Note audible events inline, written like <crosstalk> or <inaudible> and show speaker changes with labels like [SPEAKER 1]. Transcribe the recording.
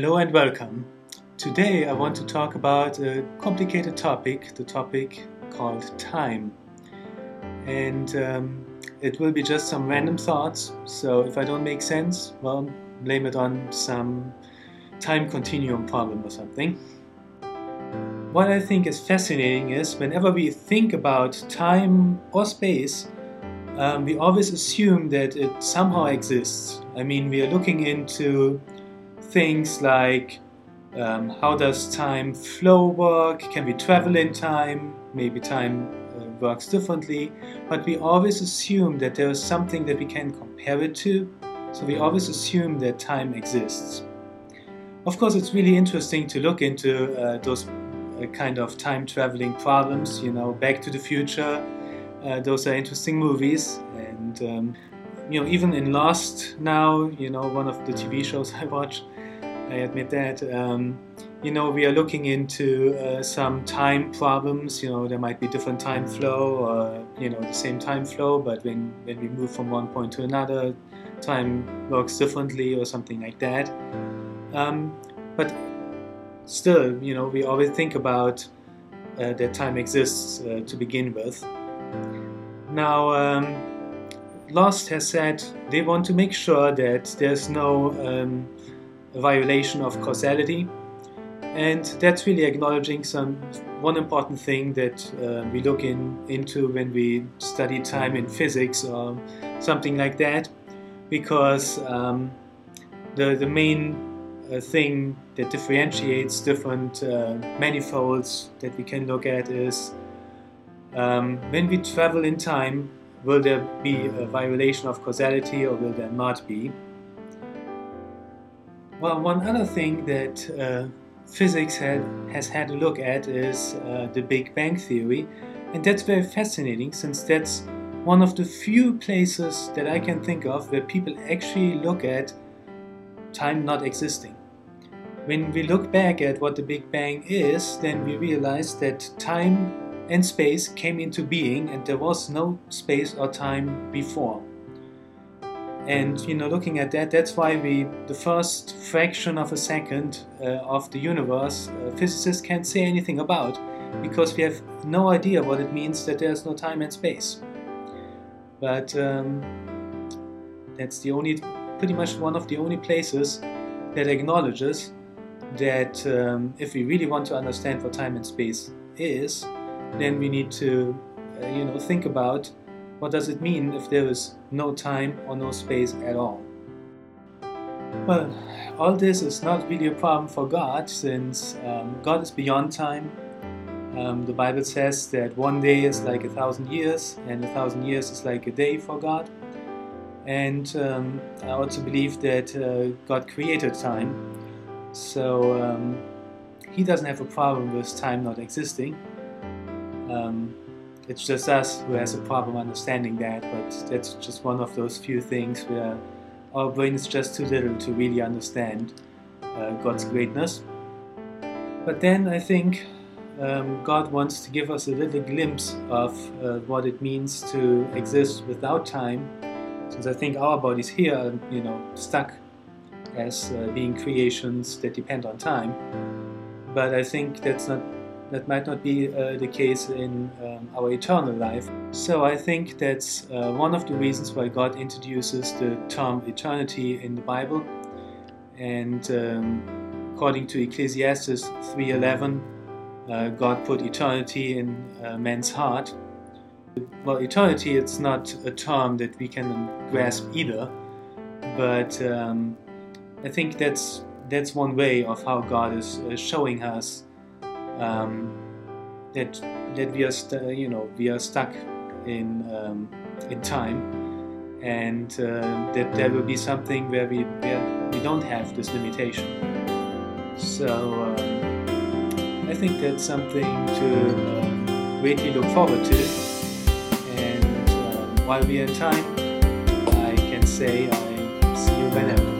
[SPEAKER 1] Hello and welcome. Today I want to talk about a complicated topic, the topic called time. And um, it will be just some random thoughts, so if I don't make sense, well, blame it on some time continuum problem or something. What I think is fascinating is whenever we think about time or space, um, we always assume that it somehow exists. I mean, we are looking into things like um, how does time flow work? Can we travel in time? Maybe time uh, works differently, but we always assume that there is something that we can compare it to. So we always assume that time exists. Of course, it's really interesting to look into uh, those kind of time traveling problems. You know, Back to the Future. Uh, those are interesting movies, and um, you know, even in Lost now, you know, one of the TV shows <laughs> I watch, I admit that. Um, you know, we are looking into uh, some time problems. You know, there might be different time flow, or you know, the same time flow, but when when we move from one point to another, time works differently, or something like that. Um, but still, you know, we always think about uh, that time exists uh, to begin with. Now, um, Lost has said they want to make sure that there's no um, violation of causality, and that's really acknowledging some one important thing that uh, we look in, into when we study time in physics or something like that, because um, the the main a thing that differentiates different uh, manifolds that we can look at is um, when we travel in time, will there be a violation of causality or will there not be? Well, one other thing that uh, physics had, has had a look at is uh, the Big Bang Theory, and that's very fascinating since that's one of the few places that I can think of where people actually look at time not existing. When we look back at what the Big Bang is, then we realize that time and space came into being and there was no space or time before. And you know, looking at that, that's why we, the first fraction of a second uh, of the universe, uh, physicists can't say anything about because we have no idea what it means that there's no time and space. But um, that's the only, pretty much one of the only places that acknowledges that um, if we really want to understand what time and space is, then we need to, uh, you know, think about what does it mean if there is no time or no space at all. Well, all this is not really a problem for God, since um, God is beyond time. Um, the Bible says that one day is like a thousand years, and a thousand years is like a day for God. And um, I also believe that uh, God created time, so um, he doesn't have a problem with time not existing. It's just us who has a problem understanding that, but that's just one of those few things where our brain is just too little to really understand uh, God's greatness. But then I think um, God wants to give us a little glimpse of uh, what it means to exist without time, since I think our bodies here are, you know, stuck as uh, being creations that depend on time. But I think that's not that might not be uh, the case in um, our eternal life. So I think that's uh, one of the reasons why God introduces the term eternity in the Bible. And um, according to Ecclesiastes 3:11, uh, God put eternity in uh, man's heart. Well, eternity it's not a term that we can grasp either, but um, I think that's that's one way of how God is uh, showing us um, that that we are st- you know we are stuck in um, in time, and uh, that there will be something where we where we don't have this limitation. So um, I think that's something to greatly look forward to. And um, while we are in time, I can say I see you whenever.